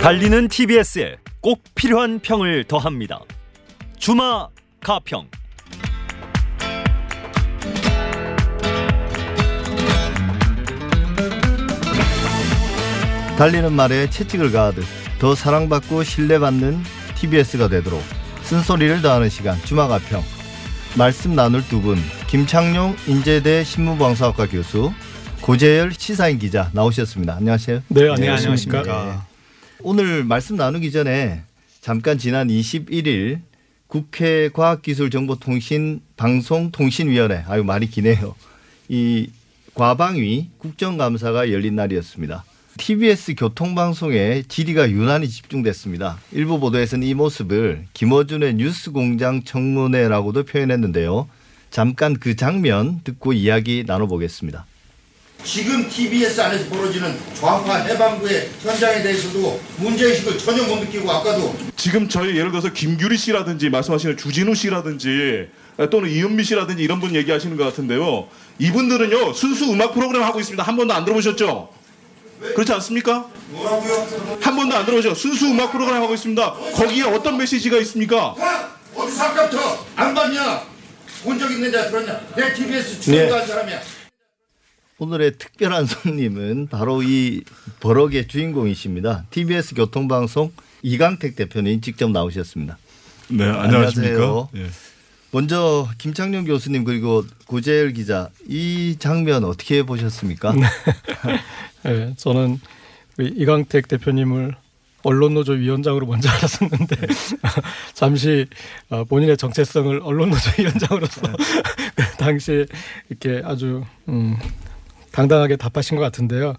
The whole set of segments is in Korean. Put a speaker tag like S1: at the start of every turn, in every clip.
S1: 달리는 TBS에 꼭 필요한 평을 더합니다. 주마 가평.
S2: 달리는 말에 채찍을 가하듯 더 사랑받고 신뢰받는 TBS가 되도록 쓴소리를 더하는 시간 주마 가평 말씀 나눌 두 분 김창룡 인제대 신문방송학과 교수 고재열 시사인 기자 나오셨습니다. 안녕하세요.
S3: 네, 안녕하십니까.
S2: 네. 오늘 말씀 나누기 전에 잠깐 지난 21일 국회 과학기술정보통신 방송통신위원회 아유 말이 기네요. 이 과방위 국정감사가 열린 날이었습니다. TBS 교통방송의 질의가 유난히 집중됐습니다. 일부 보도에서는 이 모습을 김어준의 뉴스공장 청문회라고도 표현했는데요. 잠깐 그 장면 듣고 이야기 나눠보겠습니다.
S4: 지금 TBS 안에서 벌어지는 좌파 해방구의 현장에 대해서도 문제의식을 전혀 못 느끼고 아까도
S5: 지금 저희 예를 들어서 김규리 씨라든지 말씀하시는 주진우 씨라든지 또는 이은미 씨라든지 이런 분 얘기하시는 것 같은데요. 이분들은요 순수 음악 프로그램 하고 있습니다. 한 번도 안 들어보셨죠? 그렇지 않습니까?
S4: 뭐라고요?
S5: 한 번도 안 들어보죠. 순수 음악 프로그램 하고 있습니다. 거기에 어떤 메시지가 있습니까?
S4: 야! 어디서 아까부터 안 봤냐? 본 적 있는 자 들었냐? 내 TBS 출연한 사람이야.
S2: 오늘의 특별한 손님은 바로 이 버럭의 주인공이십니다. TBS 교통방송 이강택 대표님 직접 나오셨습니다.
S6: 네,
S2: 안녕하십니까.
S6: 예.
S2: 먼저 김창룡 교수님 그리고 고재열 기자 이 장면 어떻게 보셨습니까?
S3: 네, 저는 우리 이강택 대표님을 언론노조 위원장으로 먼저 알았었는데 잠시 어, 본인의 정체성을 언론노조 위원장으로서 그 당시에 이렇게 아주 음, 당당하게 답하신 것 같은데요.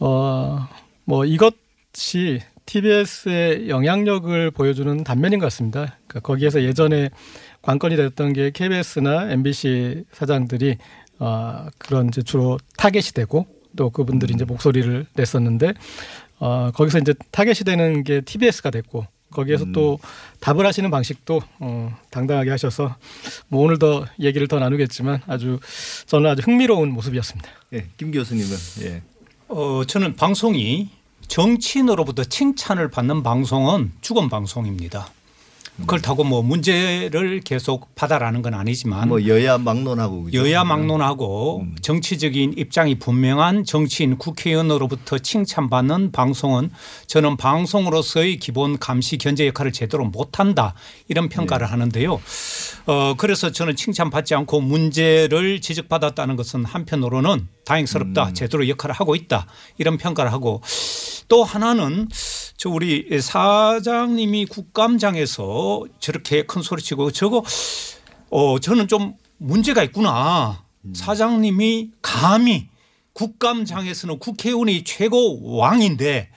S3: 어, 뭐 이것이 TBS의 영향력을 보여주는 단면인 것 같습니다. 그러니까 거기에서 예전에 관건이 됐던 게 KBS나 MBC 사장들이 어, 그런 이제 주로 타겟이 되고 또 그분들이 이제 목소리를 냈었는데 어, 거기서 이제 타겟이 되는 게 TBS가 됐고 거기에서 또 답을 하시는 방식도 어, 당당하게 하셔서 뭐 오늘 더 얘기를 더 나누겠지만 아주 저는 아주 흥미로운 모습이었습니다.
S2: 예, 김 교수님은 예.
S7: 어, 저는 방송이 정치인으로부터 칭찬을 받는 방송은 죽은 방송입니다. 그렇다고 뭐 문제를 계속 받아라는 건 아니지만
S2: 뭐 여야 막론하고 그죠?
S7: 여야 막론하고 정치적인 입장이 분명한 정치인 국회의원으로부터 칭찬받는 방송은 저는 방송으로서의 기본 감시 견제 역할을 제대로 못한다 이런 평가를 하는데요. 어 그래서 저는 칭찬받지 않고 문제를 지적받았다는 것은 한편으로는 다행스럽다 제대로 역할을 하고 있다 이런 평가를 하고 또 하나는 저 우리 사장님이 국감장에서 저렇게 큰 소리 치고 저거 어 저는 좀 문제가 있구나. 사장님이 감히 국감장에서는 국회의원이 최고 왕인데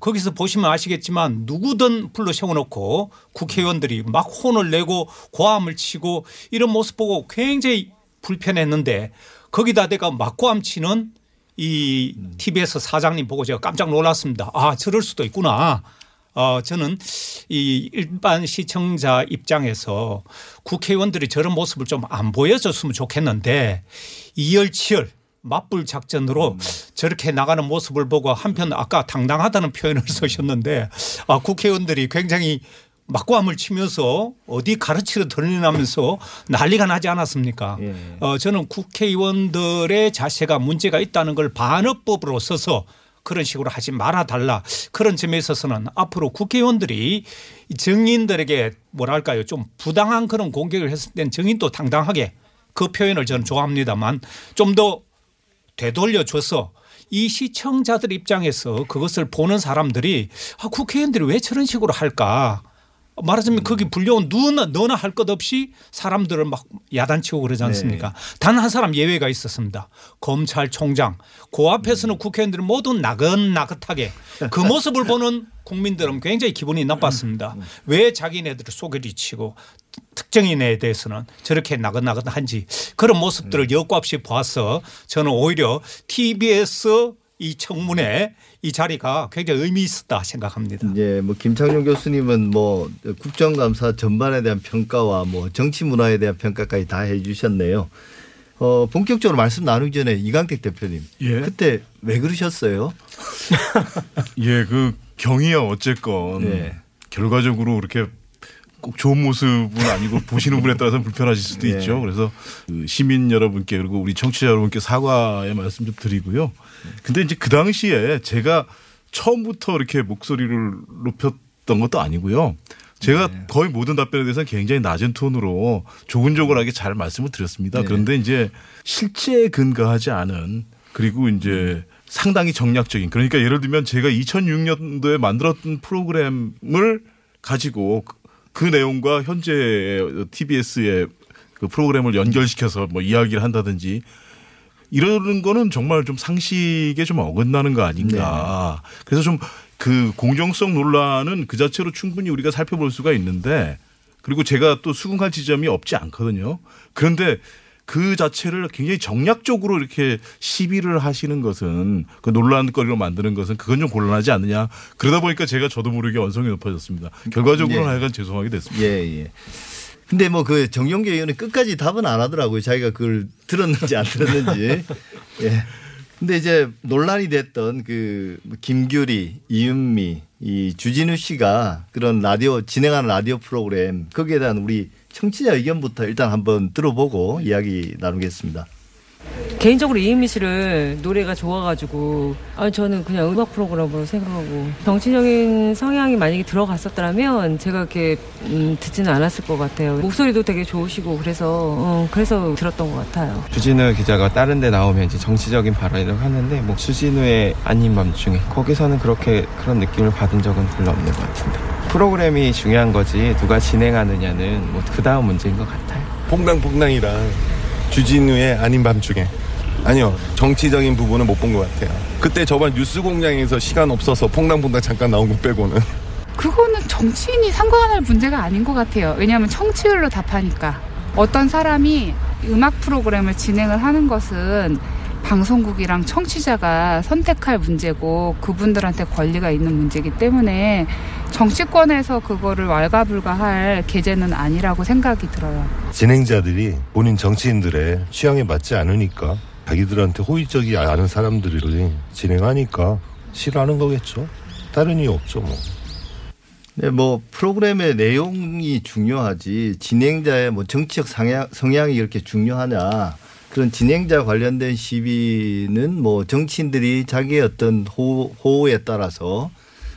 S7: 거기서 보시면 아시겠지만 누구든 불러 세워놓고 국회의원들이 막 혼을 내고 고함을 치고 이런 모습 보고 굉장히 불편했는데 거기다 대가 막 고함 치는 이 TBS 사장님 보고 제가 깜짝 놀랐습니다. 아, 저럴 수도 있구나. 어, 저는 이 일반 시청자 입장에서 국회의원들이 저런 모습을 좀 안 보여줬으면 좋겠는데 이열치열 맞불 작전으로 저렇게 나가는 모습을 보고 한편 아까 당당하다는 표현을 쓰셨는데 아, 국회의원들이 굉장히 막고함을 치면서 어디 가르치러 들리나면서 난리가 나지 않았습니까?
S2: 예.
S7: 어, 저는 국회의원들의 자세가 문제가 있다는 걸 반어법으로 써서 그런 식으로 하지 말아 달라. 그런 점에 있어서는 앞으로 국회의원들이 정인들에게 뭐랄까요? 좀 부당한 그런 공격을 했을 땐 정인도 당당하게 그 표현을 저는 좋아합니다만 좀 더 되돌려줘서 이 시청자들 입장에서 그것을 보는 사람들이 아, 국회의원들이 왜 저런 식으로 할까 말하자면 거기 불려온 누나 너나 할 것 없이 사람들을 막 야단치고 그러지 않습니까? 단한 사람 예외가 있었습니다. 검찰총장. 그 앞에서는 국회의원들은 모두 나긋나긋하게 그 모습을 보는 국민들은 굉장히 기분이 나빴습니다. 왜 자기네들을 소개리치고 특정인에 대해서는 저렇게 나긋나긋한지 그런 모습들을 여과 없이 보아서 저는 오히려 TBS 이 청문회 이 자리가 굉장히 의미 있었다 생각합니다.
S2: 이제 뭐 김창룡 교수님은 뭐 국정감사 전반에 대한 평가와 뭐 정치 문화에 대한 평가까지 다 해주셨네요. 어 본격적으로 말씀 나누기 전에 이강택 대표님
S6: 예.
S2: 그때 왜 그러셨어요?
S6: 예, 그 경이야 어쨌건
S2: 네.
S6: 결과적으로 그렇게 꼭 좋은 모습은 아니고 보시는 분에 따라서 불편하실 수도
S2: 네.
S6: 있죠. 그래서 그 시민 여러분께 그리고 우리 청취자 여러분께 사과의 말씀 좀 드리고요. 근데 이제 그 당시에 제가 처음부터 이렇게 목소리를 높였던 것도 아니고요. 제가
S2: 네.
S6: 거의 모든 답변에 대해서는 굉장히 낮은 톤으로 조근조근하게 잘 말씀을 드렸습니다.
S2: 네.
S6: 그런데 이제 실제에 근거하지 않은 그리고 이제 상당히 정략적인 그러니까 예를 들면 제가 2006년도에 만들었던 프로그램을 가지고 그- 그 내용과 현재 TBS의 그 프로그램을 연결시켜서 뭐 이야기를 한다든지 이러는 거는 정말 좀 상식에 좀 어긋나는 거 아닌가. 그래서 좀 그 공정성 논란은 그 자체로 충분히 우리가 살펴볼 수가 있는데 그리고 제가 또 수긍할 지점이 없지 않거든요. 그런데 그 자체를 굉장히 정략적으로 이렇게 시비를 하시는 것은 그 논란거리로 만드는 것은 그건 좀 곤란하지 않느냐. 그러다 보니까 제가 저도 모르게 원성이 높아졌습니다. 결과적으로는
S2: 네.
S6: 하여간 죄송하게 됐습니다.
S2: 예, 예. 근데 뭐 그 정용계 의원은 끝까지 답은 안 하더라고요. 자기가 그걸 들었는지 안 들었는지. 예. 근데 이제 논란이 됐던 그 김규리, 이은미, 이 주진우 씨가 그런 라디오 진행하는 라디오 프로그램 거기에 대한 우리 청취자 의견부터 일단 한번 들어보고 이야기 나누겠습니다.
S8: 개인적으로 이은미 씨를 노래가 좋아가지고 아니 저는 그냥 음악 프로그램으로 생각하고 정치적인 성향이 만약에 들어갔었더라면 제가 이렇게 음, 듣지는 않았을 것 같아요. 목소리도 되게 좋으시고 그래서 어, 그래서 들었던 것 같아요.
S9: 주진우 기자가 다른 데 나오면 이제 정치적인 발언을 하는데 뭐 주진우의 아닌 밤 중에 거기서는 그렇게 그런 느낌을 받은 적은 별로 없는 것 같은데 프로그램이 중요한 거지 누가 진행하느냐는 뭐 그 다음 문제인 것 같아요.
S10: 퐁당퐁당이랑 주진우의 아닌 밤중에 아니요 정치적인 부분은 못 본 것 같아요 그때 저번 뉴스 공장에서 시간 없어서 퐁당퐁당 잠깐 나온 거 빼고는
S11: 그거는 정치인이 상관할 문제가 아닌 것 같아요. 왜냐하면 청취율로 답하니까. 어떤 사람이 음악 프로그램을 진행을 하는 것은 방송국이랑 청취자가 선택할 문제고 그분들한테 권리가 있는 문제이기 때문에 정치권에서 그거를 왈가불가할 계제는 아니라고 생각이 들어요.
S10: 진행자들이 본인 정치인들의 취향에 맞지 않으니까 자기들한테 호의적이 않은 사람들이 진행하니까 싫어하는 거겠죠? 다른 이유 없죠 뭐.
S2: 네, 뭐 프로그램의 내용이 중요하지 진행자의 뭐 정치적 성향, 성향이 이렇게 중요하냐. 그런 진행자 관련된 시비는 뭐 정치인들이 자기의 어떤 호, 호에 따라서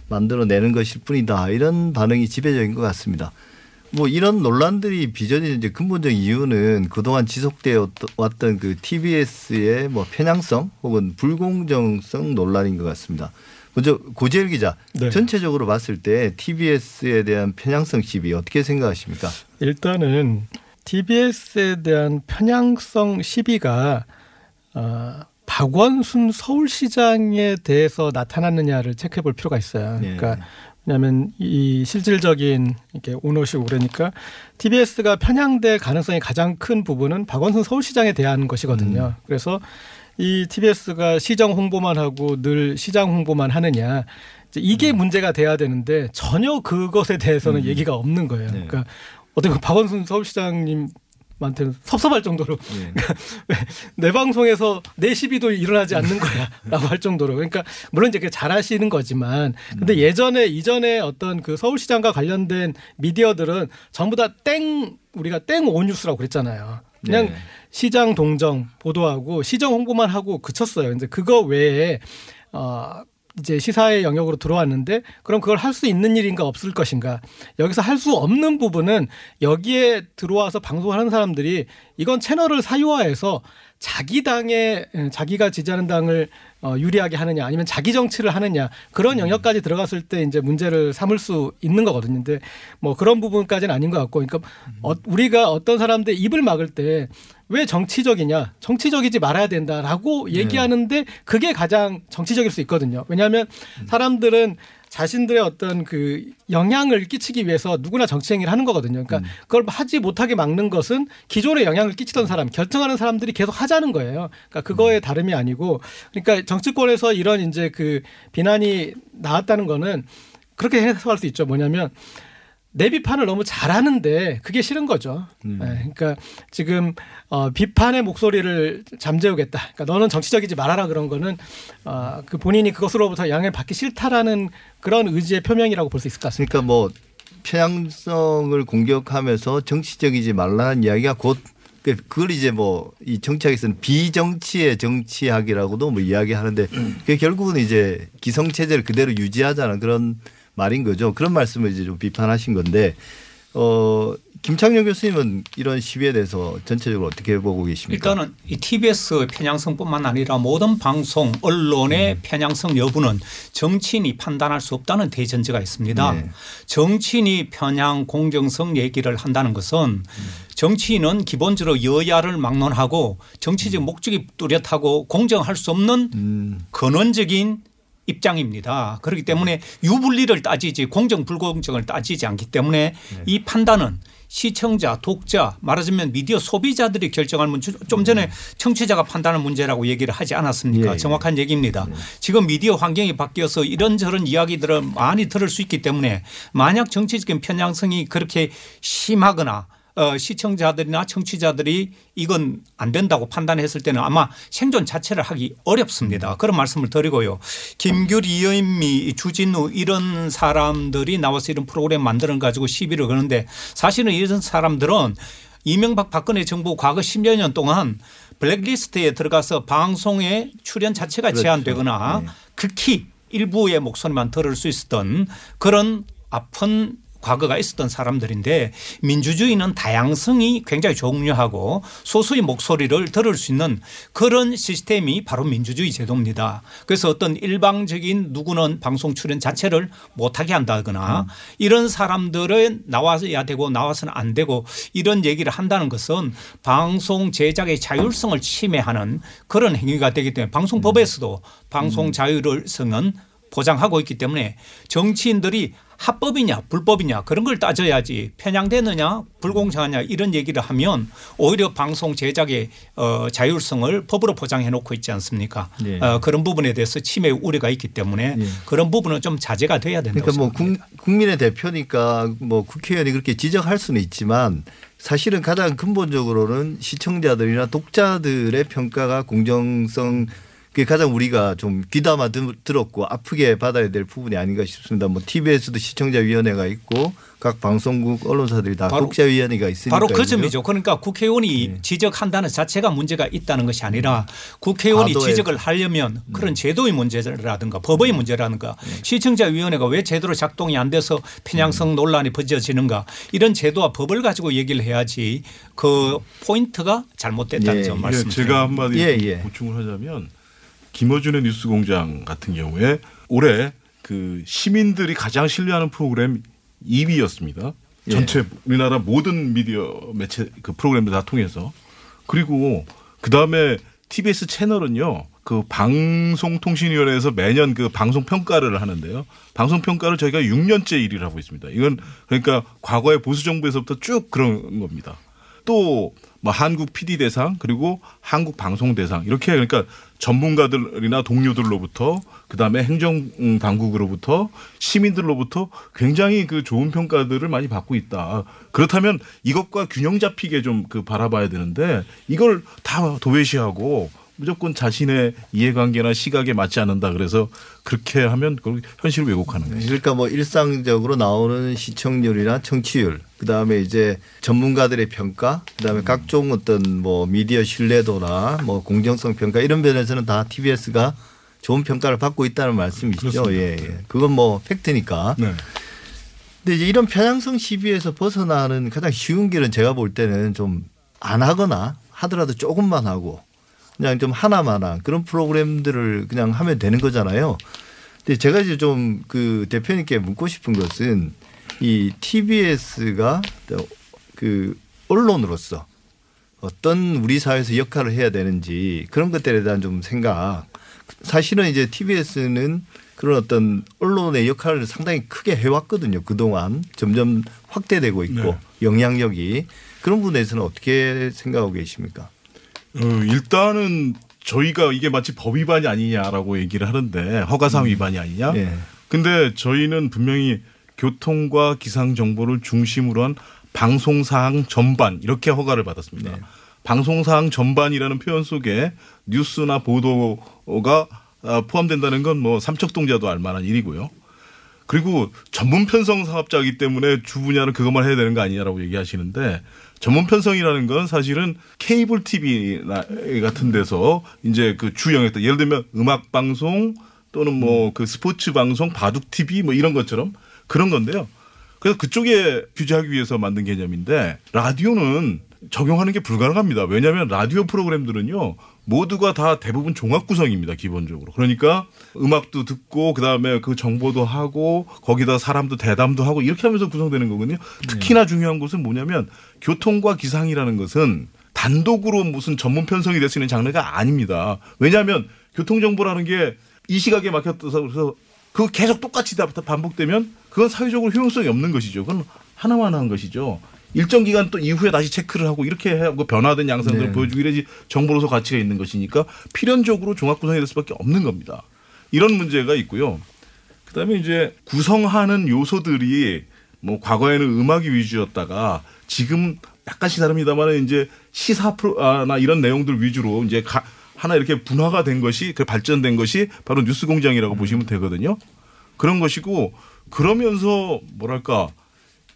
S2: 만들어내는 것일 뿐이다 이런 반응이 지배적인 것 같습니다. 뭐 이런 논란들이 빚어진 이제 근본적 이유는 그동안 지속되어 왔던 그 TBS의 뭐 편향성 혹은 불공정성 논란인 것 같습니다. 먼저 고재일 기자
S3: 네.
S2: 전체적으로 봤을 때 TBS에 대한 편향성 시비 어떻게 생각하십니까?
S3: 일단은 TBS에 대한 편향성 시비가 어, 박원순 서울시장에 대해서 나타났느냐를 체크해 볼 필요가 있어요.
S2: 네.
S3: 그러니까 왜냐하면 이 실질적인 이렇게 오너십 그러니까 TBS가 편향될 가능성이 가장 큰 부분은 박원순 서울시장에 대한 것이거든요. 그래서 이 TBS가 시정 홍보만 하고 늘 시장 홍보만 하느냐 이게 문제가 돼야 되는데 전혀 그것에 대해서는 얘기가 없는 거예요.
S2: 네.
S3: 그러니까 어떻게 박원순 서울시장님 한테는 섭섭할 정도로
S2: 네.
S3: 내 방송에서 내 시비도 일어나지 않는 거야라고 할 정도로 그러니까 물론 이제 잘하시는 거지만 근데
S2: 음.
S3: 예전에 이전에 어떤 그 서울시장과 관련된 미디어들은 전부 다 땡 우리가 땡 오뉴스라고 그랬잖아요. 그냥
S2: 네.
S3: 시장 동정 보도하고 시정 홍보만 하고 그쳤어요. 근데 그거 외에 어 이제 시사의 영역으로 들어왔는데 그럼 그걸 할 수 있는 일인가 없을 것인가? 여기서 할 수 없는 부분은 여기에 들어와서 방송하는 사람들이 이건 채널을 사유화해서 자기 당에 에, 자기가 지지하는 당을 어, 유리하게 하느냐 아니면 자기 정치를 하느냐 그런 영역까지 들어갔을 때 이제 문제를 삼을 수 있는 거거든요. 근데 뭐 그런 부분까지는 아닌 것 같고 그러니까 어, 우리가 어떤 사람들 입을 막을 때 왜 정치적이냐 정치적이지 말아야 된다라고 얘기하는데 그게 가장 정치적일 수 있거든요. 왜냐하면 사람들은 자신들의 어떤 그 영향을 끼치기 위해서 누구나 정치 행위를 하는 거거든요. 그러니까 그걸 하지 못하게 막는 것은 기존에 영향을 끼치던 사람, 결정하는 사람들이 계속 하자는 거예요. 그러니까 그거에 다름이 아니고 그러니까 정치권에서 이런 이제 그 비난이 나왔다는 거는 그렇게 해석할 수 있죠. 뭐냐면 내 비판을 너무 잘하는데 그게 싫은 거죠.
S2: 음.
S3: 네, 그러니까 지금 어, 비판의 목소리를 잠재우겠다. 그러니까 너는 정치적이지 말아라 그런 거는 어, 그 본인이 그것으로부터 영향을 받기 싫다라는 그런 의지의 표명이라고 볼 수 있을 것 같습니다.
S2: 그러니까 뭐 편향성을 공격하면서 정치적이지 말라는 이야기가 곧 그- 그걸 이제 뭐 이 정치학에서는 비정치의 정치학이라고도 뭐 이야기하는데 그게 결국은 이제 기성 체제를 그대로 유지하자는 그런 말인 거죠. 그런 말씀을 이제 좀 비판하신 건데 어 김창룡 교수님은 이런 시위에 대해서 전체적으로 어떻게 보고 계십니까?
S7: 일단은 이 TBS 편향성뿐만 아니라 모든 방송 언론의
S2: 음.
S7: 편향성 여부는 정치인이 판단할 수 없다는 대전제가 있습니다.
S2: 네.
S7: 정치인이 편향 공정성 얘기를 한다는 것은 정치인은 기본적으로 여야를 막론하고 정치적 목적이 뚜렷하고 공정할 수 없는
S2: 음.
S7: 근원적인 입장입니다. 그렇기 때문에 유불리를 따지지 공정 불공정을 따지지 않기 때문에
S2: 네.
S7: 이 판단은 시청자, 독자, 말하자면 미디어 소비자들이 결정할 문제. 좀 전에 청취자가 판단할 문제라고 얘기를 하지 않았습니까?
S2: 예, 예.
S7: 정확한 얘기입니다. 지금 미디어 환경이 바뀌어서 이런저런 이야기들을 많이 들을 수 있기 때문에 만약 정치적인 편향성이 그렇게 심하거나 어, 시청자들이나 청취자들이 이건 안 된다고 판단했을 때는 아마 생존 자체를 하기 어렵습니다. 그런 말씀을 드리고요. 김규리, 이현미, 주진우 이런 사람들이 나와서 이런 프로그램 만들어 가지고 시비를 거는데 사실은 이런 사람들은 이명박 박근혜 정부 과거 10여 년 동안 블랙리스트에 들어가서 방송에 출연 자체가
S2: 그렇죠.
S7: 제한되거나
S2: 네.
S7: 극히 일부의 목소리만 들을 수 있었던 그런 아픈 과거가 있었던 사람들인데 민주주의는 다양성이 굉장히 중요하고 소수의 목소리를 들을 수 있는 그런 시스템이 바로 민주주의 제도입니다. 그래서 어떤 일방적인 누구는 방송 출연 자체를 못하게 한다거나 이런 사람들은 나와야 되고 나와서는 안 되고 이런 얘기를 한다는 것은 방송 제작의 자율성을 침해하는 그런 행위가 되기 때문에 방송법에서도 방송 자율성은 보장하고 있기 때문에 정치인들이 합법이냐 불법이냐 그런 걸 따져야지 편향되느냐 불공정하냐 이런 얘기를 하면 오히려 방송 제작의 어, 자율성을 법으로 보장해 놓고 있지 않습니까?
S2: 네.
S7: 어, 그런 부분에 대해서 침해 우려가 있기 때문에
S2: 네.
S7: 그런 부분은 좀 자제가 돼야 된다고
S2: 그러니까 뭐
S7: 생각합니다.
S2: 국, 국민의 대표니까 뭐 국회의원이 그렇게 지적할 수는 있지만 사실은 가장 근본적으로는 시청자들이나 독자들의 평가가 공정성 그게 가장 우리가 좀 귀담아 들- 들었고 아프게 받아야 될 부분이 아닌가 싶습니다. 뭐 TBS도 시청자위원회가 있고 각 방송국 언론사들이 다
S7: 바로-
S2: 독자위원회가 있으니까
S7: 바로 그 점이죠. 그러니까 국회의원이 지적한다는 자체가 문제가 있다는 것이 아니라 국회의원이
S2: 과도의-
S7: 지적을 하려면 그런 제도의 문제라든가 법의 문제라든가 시청자위원회가 왜 제대로 작동이 안 돼서 편향성 논란이 벌어지는가 이런 제도와 법을 가지고 얘기를 해야지 그 포인트가 잘못됐다는
S2: 예.
S7: 점
S6: 예,
S7: 말씀드립니다.
S6: 제가 한마디
S2: 예, 예.
S6: 보충을 하자면 김어준의 뉴스공장 같은 경우에 올해 그 시민들이 가장 신뢰하는 프로그램 2위였습니다.
S2: 예.
S6: 전체 우리나라 모든 미디어 매체 그 프로그램들 다 통해서 그리고 그 다음에 TBS 채널은요. 그 방송통신위원회에서 매년 그 방송 평가를 하는데요. 방송 평가를 저희가 6년째 1위를 하고 있습니다. 이건 그러니까 과거의 보수 정부에서부터 쭉 그런 겁니다. 또 뭐 한국 PD 대상 그리고 한국 방송 대상 이렇게 그러니까 전문가들이나 동료들로부터 그다음에 행정 음, 당국으로부터 시민들로부터 굉장히 그 좋은 평가들을 많이 받고 있다. 그렇다면 이것과 균형 잡히게 좀 그 바라봐야 되는데 이걸 다 도외시하고 무조건 자신의 이해관계나 시각에 맞지 않는다. 그래서 그렇게 하면 그걸 현실을 왜곡하는 거죠.
S2: 그러니까 뭐 일상적으로 나오는 시청률이나 청취율, 그 다음에 이제 전문가들의 평가, 그 다음에 각종 어떤 뭐 미디어 신뢰도나 뭐 공정성 평가 이런 면에서는 다 TBS가 좋은 평가를 받고 있다는 말씀이시죠. 예, 예. 그건 뭐 팩트니까.
S6: 네.
S2: 근데 이제 이런 편향성 시비에서 벗어나는 가장 쉬운 길은 제가 볼 때는 좀 안 하거나 하더라도 조금만 하고 그냥 좀 하나만한 그런 프로그램들을 그냥 하면 되는 거잖아요. 근데 제가 이제 좀 그 대표님께 묻고 싶은 것은 이 TBS가 그 언론으로서 어떤 우리 사회에서 역할을 해야 되는지 그런 것들에 대한 좀 생각. 사실은 이제 TBS는 그런 어떤 언론의 역할을 상당히 크게 해왔거든요. 그동안 점점 확대되고 있고
S6: 네.
S2: 영향력이 그런 부분에서는 어떻게 생각하고 계십니까?
S6: 어, 일단은 저희가 이게 마치 법 위반이 아니냐라고 얘기를 하는데 허가사항 위반이 아니냐.
S2: 예.
S6: 근데 저희는 분명히 교통과 기상 정보를 중심으로 한 방송 사항 전반 이렇게 허가를 받았습니다.
S2: 네.
S6: 방송 사항 전반이라는 표현 속에 뉴스나 보도가 아, 포함된다는 건 뭐 삼척동자도 알 만한 일이고요. 그리고 전문 편성 사업자이기 때문에 주 분야는 그것만 해야 되는 거 아니냐라고 얘기하시는데 전문 편성이라는 건 사실은 케이블 TV 같은 데서 이제 그 주 영역 예를 들면 음악 방송 또는 뭐 그 스포츠 방송 바둑 TV 뭐 이런 것처럼 그런 건데요. 그래서 그쪽에 규제하기 위해서 만든 개념인데 라디오는 적용하는 게 불가능합니다. 왜냐하면 라디오 프로그램들은요 모두가 다 대부분 종합 구성입니다. 기본적으로. 그러니까 음악도 듣고 그다음에 그 정보도 하고 거기다 사람도 대담도 하고 이렇게 하면서 구성되는 거거든요. 특히나 중요한 것은 뭐냐면 교통과 기상이라는 것은 단독으로 무슨 전문 편성이 될 수 있는 장르가 아닙니다. 왜냐하면 교통 정보라는 게 이 시각에 막혔어서 그래서 그거 계속 똑같이 다 반복되면 그건 사회적으로 효용성이 없는 것이죠. 그건 하나만 한 것이죠. 일정 기간 또 이후에 다시 체크를 하고 이렇게 하고 변화된 양상들을
S2: 네.
S6: 보여주고 이래야지 정보로서 가치가 있는 것이니까 필연적으로 종합 구성이 될 수밖에 없는 겁니다. 이런 문제가 있고요. 그다음에 이제 구성하는 요소들이 뭐 과거에는 음악이 위주였다가 지금 약간씩 다릅니다만 이제 시사 프로나 이런 내용들 위주로 이제 가- 하나 이렇게 분화가 된 것이 그 발전된 것이 바로 뉴스 공장이라고 보시면 되거든요. 그런 것이고 그러면서 뭐랄까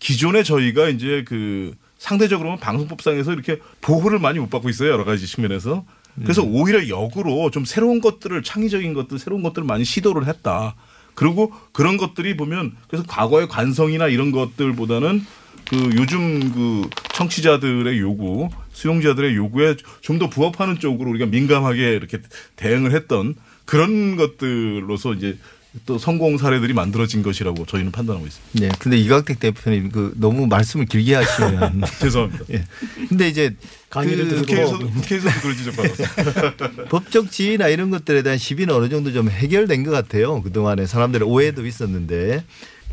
S6: 기존에 저희가 이제 그 상대적으로 방송법상에서 이렇게 보호를 많이 못 받고 있어요 여러 가지 측면에서. 그래서 오히려 역으로 좀 새로운 것들을 창의적인 것들 새로운 것들을 많이 시도를 했다. 그리고 그런 것들이 보면 그래서 과거의 관성이나 이런 것들보다는 그 요즘 그 청취자들의 요구 수용자들의 요구에 좀 더 부합하는 쪽으로 우리가 민감하게 이렇게 대응을 했던 그런 것들로서 이제 또 성공 사례들이 만들어진 것이라고 저희는 판단하고 있습니다.
S2: 네. 근데 이광택 대표님 그 너무 말씀을 길게 하시면
S6: 죄송합니다.
S2: 예. 근데 이제
S3: 강의를
S2: 그
S6: 국회에서도 그런 지적 받았어요.
S2: 법적 지위나 이런 것들에 대한 시비는 어느 정도 좀 해결된 것 같아요. 그 동안에 사람들의 오해도 있었는데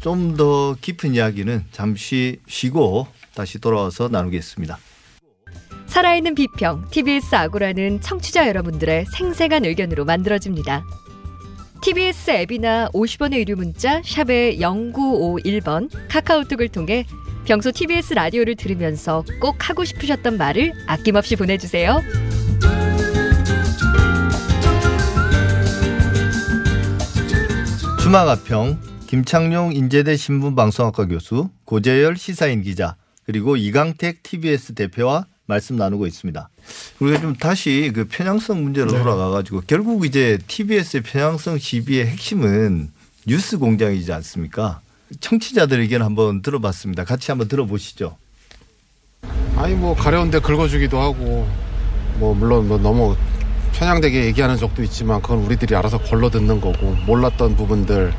S2: 좀 더 깊은 이야기는 잠시 쉬고 다시 돌아와서 나누겠습니다.
S12: 살아있는 비평 TBS 아고라는 청취자 여러분들의 생생한 의견으로 만들어집니다. TBS 앱이나 50원의 유료 문자 샵의 0951번 카카오톡을 통해 평소 TBS 라디오를 들으면서 꼭 하고 싶으셨던 말을 아낌없이 보내주세요.
S2: 주마가평 김창룡 인제대 신문방송학과 교수 고재열 시사인 기자 그리고 이강택 TBS 대표와 말씀 나누고 있습니다. 우리가 좀 다시 그 편향성 문제로
S3: 네.
S2: 돌아가 가지고 결국 이제 TBS의 편향성 시비의 핵심은 뉴스 공장이지 않습니까? 청취자들 의견 한번 들어봤습니다. 같이 한번 들어보시죠.
S13: 아니 뭐 가려운데 긁어주기도 하고 뭐 물론 뭐 너무 편향되게 얘기하는 적도 있지만 그건 우리들이 알아서 걸러 듣는 거고 몰랐던 부분들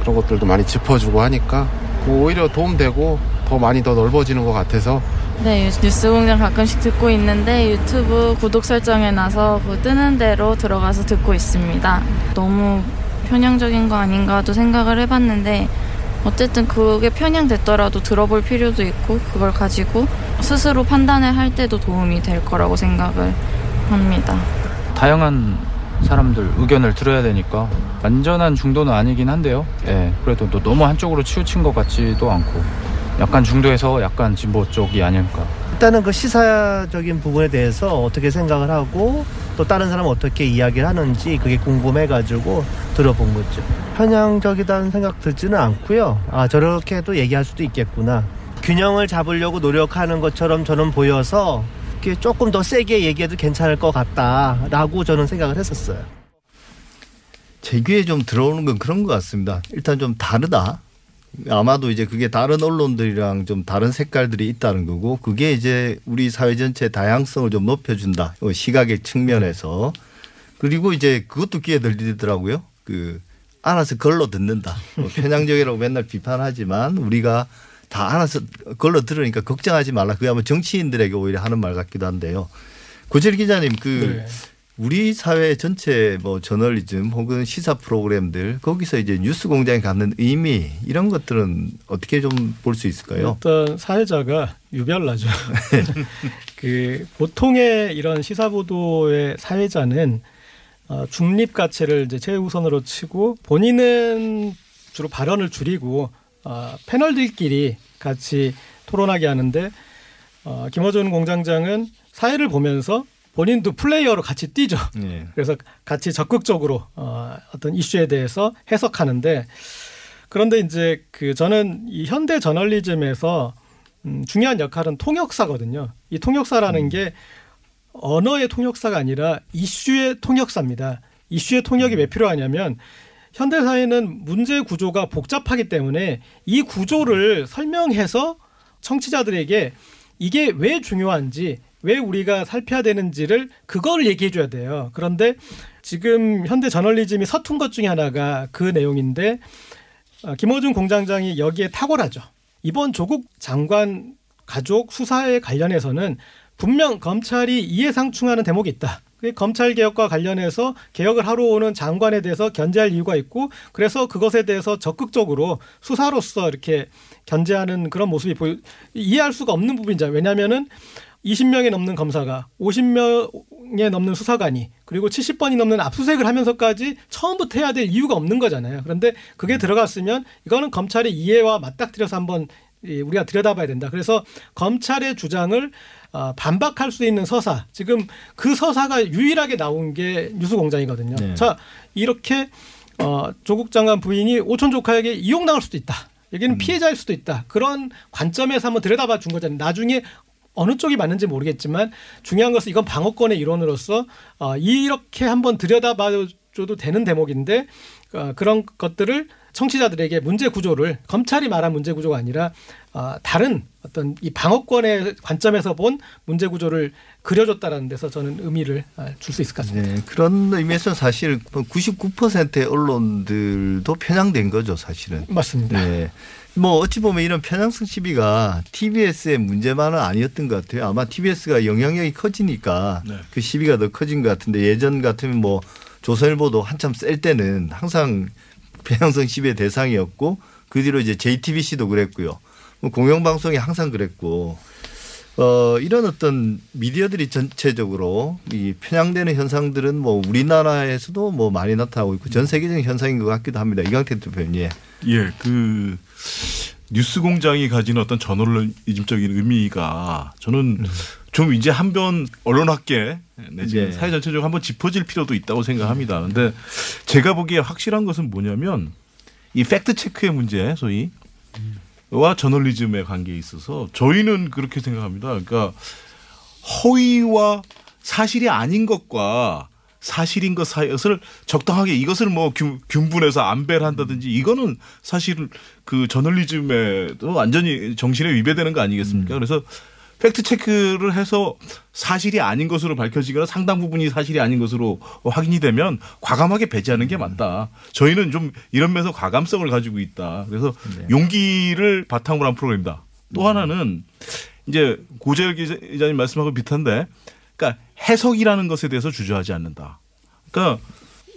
S13: 그런 것들도 많이 짚어주고 하니까 뭐 오히려 도움되고 더 많이 더 넓어지는 것 같아서
S14: 네, 뉴스 공장 가끔씩 듣고 있는데 유튜브 구독 설정해 놔서 그 뜨는 대로 들어가서 듣고 있습니다. 너무 편향적인 거 아닌가도 생각을 해봤는데 어쨌든 그게 편향됐더라도 들어볼 필요도 있고 그걸 가지고 스스로 판단을 할 때도 도움이 될 거라고 생각을 합니다.
S15: 다양한 사람들 의견을 들어야 되니까 완전한 중도는 아니긴 한데요. 예, 그래도 또 너무 한쪽으로 치우친 것 같지도 않고 약간 중도에서 약간 진보 쪽이 아닐까.
S16: 일단은 그 시사적인 부분에 대해서 어떻게 생각을 하고 또 다른 사람은 어떻게 이야기를 하는지 그게 궁금해가지고 들어본 거죠. 편향적이다는 생각 들지는 않고요. 아 저렇게 도 얘기할 수도 있겠구나. 균형을 잡으려고 노력하는 것처럼 저는 보여서 이렇게 조금 더 세게 얘기해도 괜찮을 것 같다라고 저는 생각을 했었어요.
S2: 제 귀에 좀 들어오는 건 그런 것 같습니다. 일단 좀 다르다. 아마도 이제 그게 다른 언론들이랑 좀 다른 색깔들이 있다는 거고 그게 이제 우리 사회 전체의 다양성을 좀 높여준다. 어, 시각의 측면에서. 그리고 이제 그것도 귀에 들리더라고요. 그 알아서 걸러 듣는다. 뭐 편향적이라고 맨날 비판하지만 우리가 다 알아서 걸러 들으니까 걱정하지 말라. 그게 아마 정치인들에게 오히려 하는 말 같기도 한데요. 고철 기자님 그
S3: 네.
S2: 우리 사회 전체 뭐 저널리즘 혹은 시사 프로그램들 거기서 이제 뉴스 공장이 갖는 의미 이런 것들은 어떻게 좀 볼 수 있을까요?
S3: 일단 사회자가 유별나죠. 그 보통의 이런 시사 보도의 사회자는 어, 중립 가치를 이제 최우선으로 치고 본인은 주로 발언을 줄이고 어, 패널들끼리 같이 토론하게 하는데 어, 김어준 공장장은 사회를 보면서 본인도 플레이어로 같이 뛰죠.
S2: 네.
S3: 그래서 같이 적극적으로 어, 어떤 이슈에 대해서 해석하는데 그런데 이제 그 저는 이 현대 저널리즘에서 음, 중요한 역할은 통역사거든요. 이 통역사라는 게 언어의 통역사가 아니라 이슈의 통역사입니다. 이슈의 통역이 왜 필요하냐면 현대 사회는 문제 구조가 복잡하기 때문에 이 구조를 설명해서 청취자들에게 이게 왜 중요한지 왜 우리가 살펴야 되는지를 그거를 얘기해 줘야 돼요. 그런데 지금 현대 저널리즘이 서툰 것 중에 하나가 그 내용인데 어, 김어준 공장장이 여기에 탁월하죠. 이번 조국 장관 가족 수사에 관련해서는 분명 검찰이 이해상충하는 대목이 있다. 검찰 개혁과 관련해서 개혁을 하러 오는 장관에 대해서 견제할 이유가 있고 그래서 그것에 대해서 적극적으로 수사로서 이렇게 견제하는 그런 모습이 보여 이해할 수가 없는 부분이죠. 왜냐하면은 20명이 넘는 검사가 50명에 넘는 수사관이 그리고 70번이 넘는 압수수색을 하면서까지 처음부터 해야 될 이유가 없는 거잖아요. 그런데 그게 들어갔으면 이거는 검찰의 이해와 맞닥뜨려서 한번 이 우리가 들여다봐야 된다. 그래서 검찰의 주장을 어, 반박할 수 있는 서사. 지금 그 서사가 유일하게 나온 게 뉴스공장이거든요.
S2: 네.
S3: 자 이렇게 어, 조국 장관 부인이 오촌 조카에게 이용당할 수도 있다. 여기는 피해자일 수도 있다. 그런 관점에서 한번 들여다봐 준 거잖아요. 나중에 어느 쪽이 맞는지 모르겠지만 중요한 것은 이건 방어권의 일원으로서 어, 이렇게 한번 들여다봐줘도 되는 대목인데 어, 그런 것들을 청취자들에게 문제 구조를 검찰이 말한 문제 구조가 아니라 어, 다른 어떤 이 방어권의 관점에서 본 문제 구조를 그려줬다라는 데서 저는 의미를 아, 줄수 있을 것 같습니다.
S2: 네, 그런 의미에서 사실 99%의 언론들도 편향된 거죠, 사실은.
S3: 맞습니다.
S2: 네. 뭐 어찌 보면 이런 편향성 시비가 TBS의 문제만은 아니었던 것 같아요. 아마 TBS가 영향력이 커지니까 그 시비가 더 커진 것 같은데 예전 같으면 뭐 조선일보도 한참 셀 때는 항상 편향성 시비의 대상이었고 그 뒤로 이제 JTBC도 그랬고요. 뭐 공영방송이 항상 그랬고 어, 이런 어떤 미디어들이 전체적으로 이 편향되는 현상들은 뭐 우리나라에서도 뭐 많이 나타나고 있고 전 세계적인 현상인 것 같기도 합니다. 이강태 대표님. 예.
S6: 예, 그 뉴스 공장이 가지는 어떤 저널리즘적인 의미가 저는 좀 이제 한번 언론학계 내지
S2: 네.
S6: 사회 전체적으로 한번 짚어질 필요도 있다고 생각합니다. 근데 제가 보기에 확실한 것은 뭐냐면 이 팩트 체크의 문제 소위 와 저널리즘의 관계에 있어서 저희는 그렇게 생각합니다. 그러니까 허위와 사실이 아닌 것과 사실인 것 사이를 적당하게 이것을 뭐 균, 균분해서 안배를 한다든지 이거는 사실 그 저널리즘에도 완전히 정신에 위배되는 거 아니겠습니까? 그래서 팩트 체크를 해서 사실이 아닌 것으로 밝혀지거나 상당 부분이 사실이 아닌 것으로 확인이 되면 과감하게 배제하는 게 맞다. 저희는 좀 이런 면에서 과감성을 가지고 있다. 그래서 용기를 바탕으로 한 프로그램이다. 또 하나는 이제 고재열 기자님 말씀하고 비슷한데 그러니까 해석이라는 것에 대해서 주저하지 않는다. 그러니까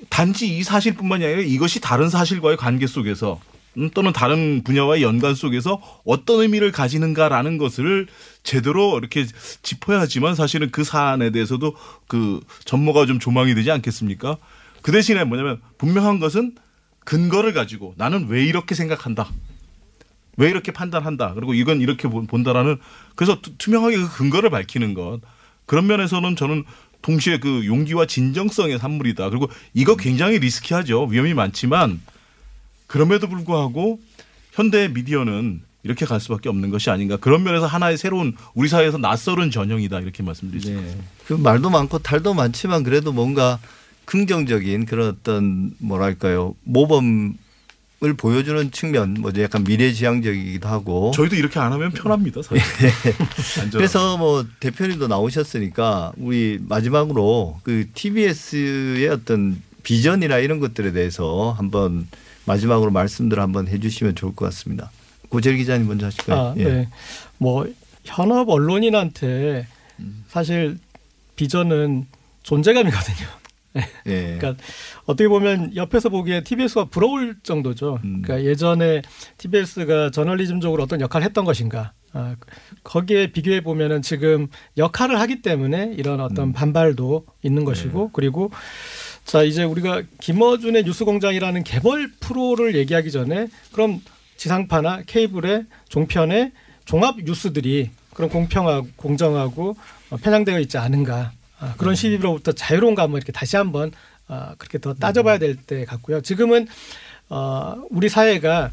S6: 단지 이 사실뿐만이 아니라 이것이 다른 사실과의 관계 속에서 음, 또는 다른 분야와의 연관 속에서 어떤 의미를 가지는가라는 것을 제대로 이렇게 짚어야 하지만 사실은 그 사안에 대해서도 그 전모가 좀 조망이 되지 않겠습니까? 그 대신에 뭐냐면 분명한 것은 근거를 가지고 나는 왜 이렇게 생각한다. 왜 이렇게 판단한다. 그리고 이건 이렇게 본- 본다라는 그래서 투- 투명하게 그 근거를 밝히는 것. 그런 면에서는 저는 동시에 그 용기와 진정성의 산물이다. 그리고 이거 굉장히 risky하죠. 위험이 많지만 그럼에도 불구하고 현대 미디어는 이렇게 갈 수밖에 없는 것이 아닌가. 그런 면에서 하나의 새로운 우리 사회에서 낯설은 전형이다. 이렇게 말씀드릴 수 있습니다.
S2: 그 말도 많고 탈도 많지만 그래도 뭔가 긍정적인 그런 어떤 뭐랄까요 모범 을 보여주는 측면, 뭐 약간 미래지향적이기도 하고.
S6: 저희도 이렇게 안 하면 편합니다. 사실. 안전하고.
S2: 그래서 뭐 대표님도 나오셨으니까 우리 마지막으로 그 TBS의 어떤 비전이나 이런 것들에 대해서 한번 마지막으로 말씀들 한번 해주시면 좋을 것 같습니다. 고재일 기자님 먼저 하실까요?
S3: 아,
S2: 예.
S3: 네. 뭐 현업 언론인한테 사실 비전은 존재감이거든요.
S2: 예.
S3: 그러니까 어떻게 보면 옆에서 보기에 TBS가 부러울 정도죠. 그러니까 예전에 TBS가 저널리즘적으로 어떤 역할을 했던 것인가. 아, 거기에 비교해 보면은 지금 역할을 하기 때문에 이런 어떤 반발도 있는 것이고 그리고 자 이제 우리가 김어준의 뉴스공장이라는 개벌 프로를 얘기하기 전에 그럼 지상파나 케이블의 종편의 종합 뉴스들이 그런 공평하고 공정하고 어, 편향되어 있지 않은가. 아, 그런 시비로부터 자유로운가 한번 이렇게 다시 한번 아, 그렇게 더 따져봐야 될 때 같고요. 지금은 어, 우리 사회가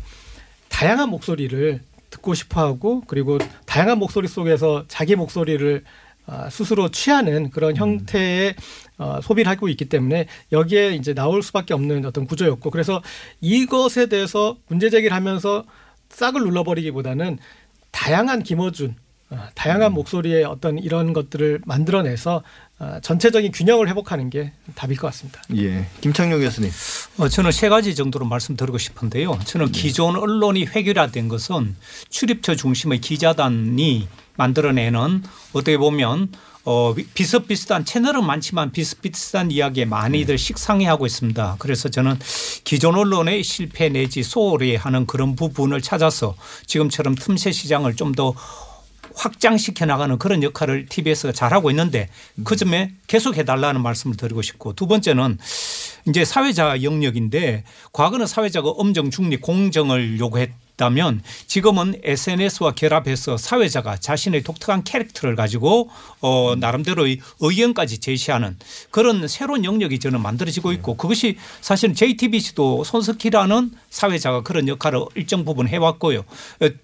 S3: 다양한 목소리를 듣고 싶어하고 그리고 다양한 목소리 속에서 자기 목소리를 아, 스스로 취하는 그런 형태의 어, 소비를 하고 있기 때문에 여기에 이제 나올 수밖에 없는 어떤 구조였고 그래서 이것에 대해서 문제 제기를 하면서 싹을 눌러버리기보다는 다양한 김어준 어, 다양한 목소리의 어떤 이런 것들을 만들어내서 어, 전체적인 균형을 회복하는 게 답일 것 같습니다.
S2: 예, 김창룡 교수님.
S7: 어, 저는 세 가지 정도로 말씀드리고 싶은데요. 저는 기존 언론이 획일화된 것은 출입처 중심의 기자단이 만들어내는 어떻게 보면 어, 비슷비슷한 채널은 많지만 비슷비슷한 이야기에 많이들 식상해하고 있습니다. 그래서 저는 기존 언론의 실패 내지 소홀히 하는 그런 부분을 찾아서 지금처럼 틈새 시장을 좀 더 확장시켜 나가는 그런 역할을 TBS가 잘하고 있는데 그 점에 계속 해달라는 말씀을 드리고 싶고 두 번째는 이제 사회자 영역인데 과거는 사회자가 엄정 중립 공정을 요구했 다면 지금은 SNS와 결합해서 사회자가 자신의 독특한 캐릭터를 가지고 어 나름대로의 의견까지 제시하는 그런 새로운 영역이 저는 만들어지고 있고 그것이 사실은 JTBC도 손석희라는 사회자가 그런 역할을 일정 부분 해왔고요.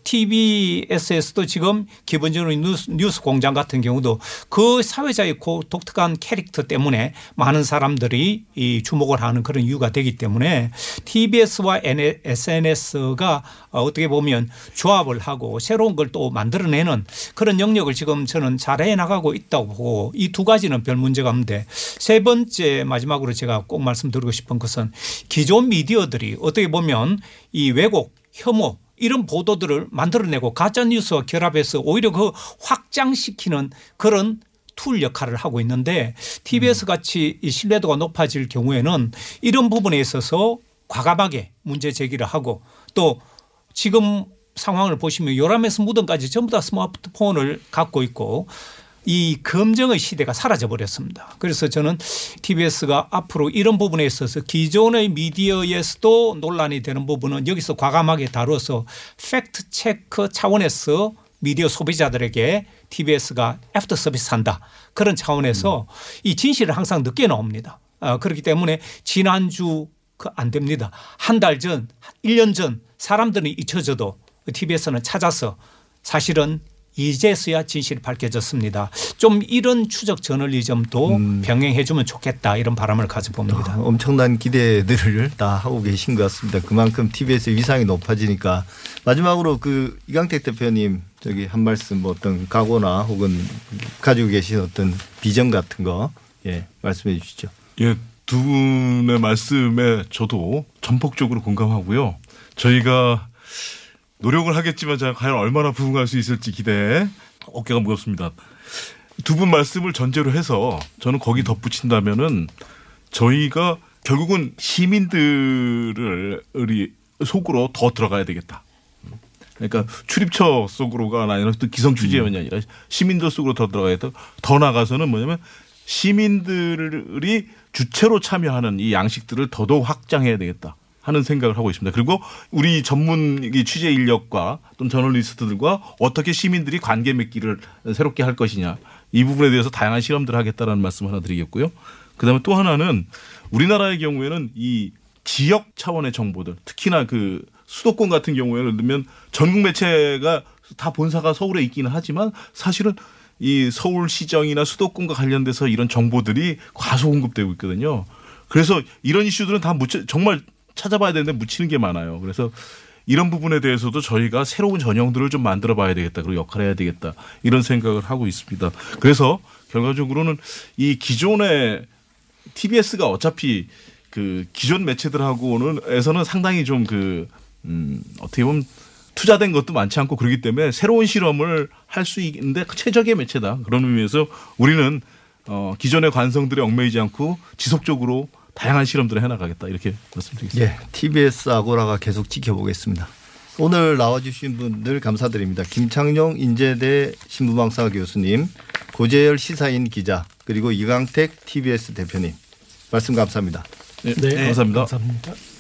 S7: TBS에서도 지금 기본적으로 뉴스, 뉴스 공장 같은 경우도 그 사회자의 그 독특한 캐릭터 때문에 많은 사람들이 이 주목을 하는 그런 이유가 되기 때문에 TBS와 SNS가 어떻게 보면 조합을 하고 새로운 걸 또 만들어내는 그런 영역을 지금 저는 잘해 나가고 있다고 보고 이 두 가지는 별 문제가 없는데 세 번째 마지막으로 제가 꼭 말씀드리고 싶은 것은 기존 미디어들이 어떻게 보면 이 왜곡 혐오 이런 보도들을 만들어내고 가짜 뉴스와 결합해서 오히려 그 확장시키는 그런 툴 역할을 하고 있는데 TBS 같이 이 신뢰도가 높아질 경우에는 이런 부분에 있어서 과감하게 문제 제기를 하고 또 지금 상황을 보시면 요람에서 무덤까지 전부 다 스마트폰을 갖고 있고 이 검정의 시대가 사라져 버렸습니다. 그래서 저는 TBS가 앞으로 이런 부분에 있어서 기존의 미디어에서도 논란이 되는 부분은 여기서 과감하게 다뤄서 팩트 체크 차원에서 미디어 소비자들에게 TBS가 애프터 서비스 한다. 그런 차원에서 이 진실을 항상 늦게 나옵니다. 아, 그렇기 때문에 지난주 그 안 됩니다. 한 달 전, 1년 전 사람들은 잊혀져도 TBS는 찾아서 사실은 이제서야 진실이 밝혀졌습니다. 좀 이런 추적 저널리즘도 병행해 주면 좋겠다 이런 바람을 가져봅니다.
S2: 아, 엄청난 기대들을 다 하고 계신 것 같습니다. 그만큼 TBS의 위상이 높아지니까 마지막으로 그 이강택 대표님 저기 한 말씀 뭐 어떤 각오나 혹은 가지고 계신 어떤 비전 같은 거 예, 말씀해 주시죠.
S6: 예, 두 분의 말씀에 저도 전폭적으로 공감하고요. 저희가 노력을 하겠지만 제가 과연 얼마나 부응할 수 있을지 기대에 어깨가 무겁습니다. 두 분 말씀을 전제로 해서 저는 거기 덧붙인다면은 저희가 결국은 시민들을 속으로 더 들어가야 되겠다. 그러니까 출입처 속으로가 아니라 또 기성 취재원이 아니라 시민들 속으로 더 들어가야 돼. 더 나가서는 뭐냐면 시민들이 주체로 참여하는 이 양식들을 더더욱 확장해야 되겠다. 하는 생각을 하고 있습니다. 그리고 우리 전문 취재 인력과 또는 저널리스트들과 어떻게 시민들이 관계 맺기를 새롭게 할 것이냐 이 부분에 대해서 다양한 실험들을 하겠다라는 말씀 하나 드리겠고요. 그다음에 또 하나는 우리나라의 경우에는 이 지역 차원의 정보들 특히나 그 수도권 같은 경우에는 들면 전국 매체가 다 본사가 서울에 있기는 하지만 사실은 이 서울시정이나 수도권과 관련돼서 이런 정보들이 과소 공급되고 있거든요. 그래서 이런 이슈들은 다 정말 찾아봐야 되는데 묻히는 게 많아요. 그래서 이런 부분에 대해서도 저희가 새로운 전형들을 좀 만들어 봐야 되겠다. 그리고 역할을 해야 되겠다. 이런 생각을 하고 있습니다. 그래서 결과적으로는 이 기존의 TBS가 어차피 그 기존 매체들하고는 에서는 상당히 좀 그 음, 어떻게 보면 투자된 것도 많지 않고 그렇기 때문에 새로운 실험을 할 수 있는데 최적의 매체다. 그런 의미에서 우리는 어, 기존의 관성들에 얽매이지 않고 지속적으로 다양한 실험들을 해나가겠다 이렇게 말씀드리겠습니다.
S2: 예, TBS 아고라가 계속 지켜보겠습니다. 오늘 나와주신 분들 감사드립니다. 김창룡 인제대 신부방사 교수님, 고재열 시사인 기자, 그리고 이강택 TBS 대표님 말씀 감사합니다.
S6: 네, 네 감사합니다.
S3: 감사합니다.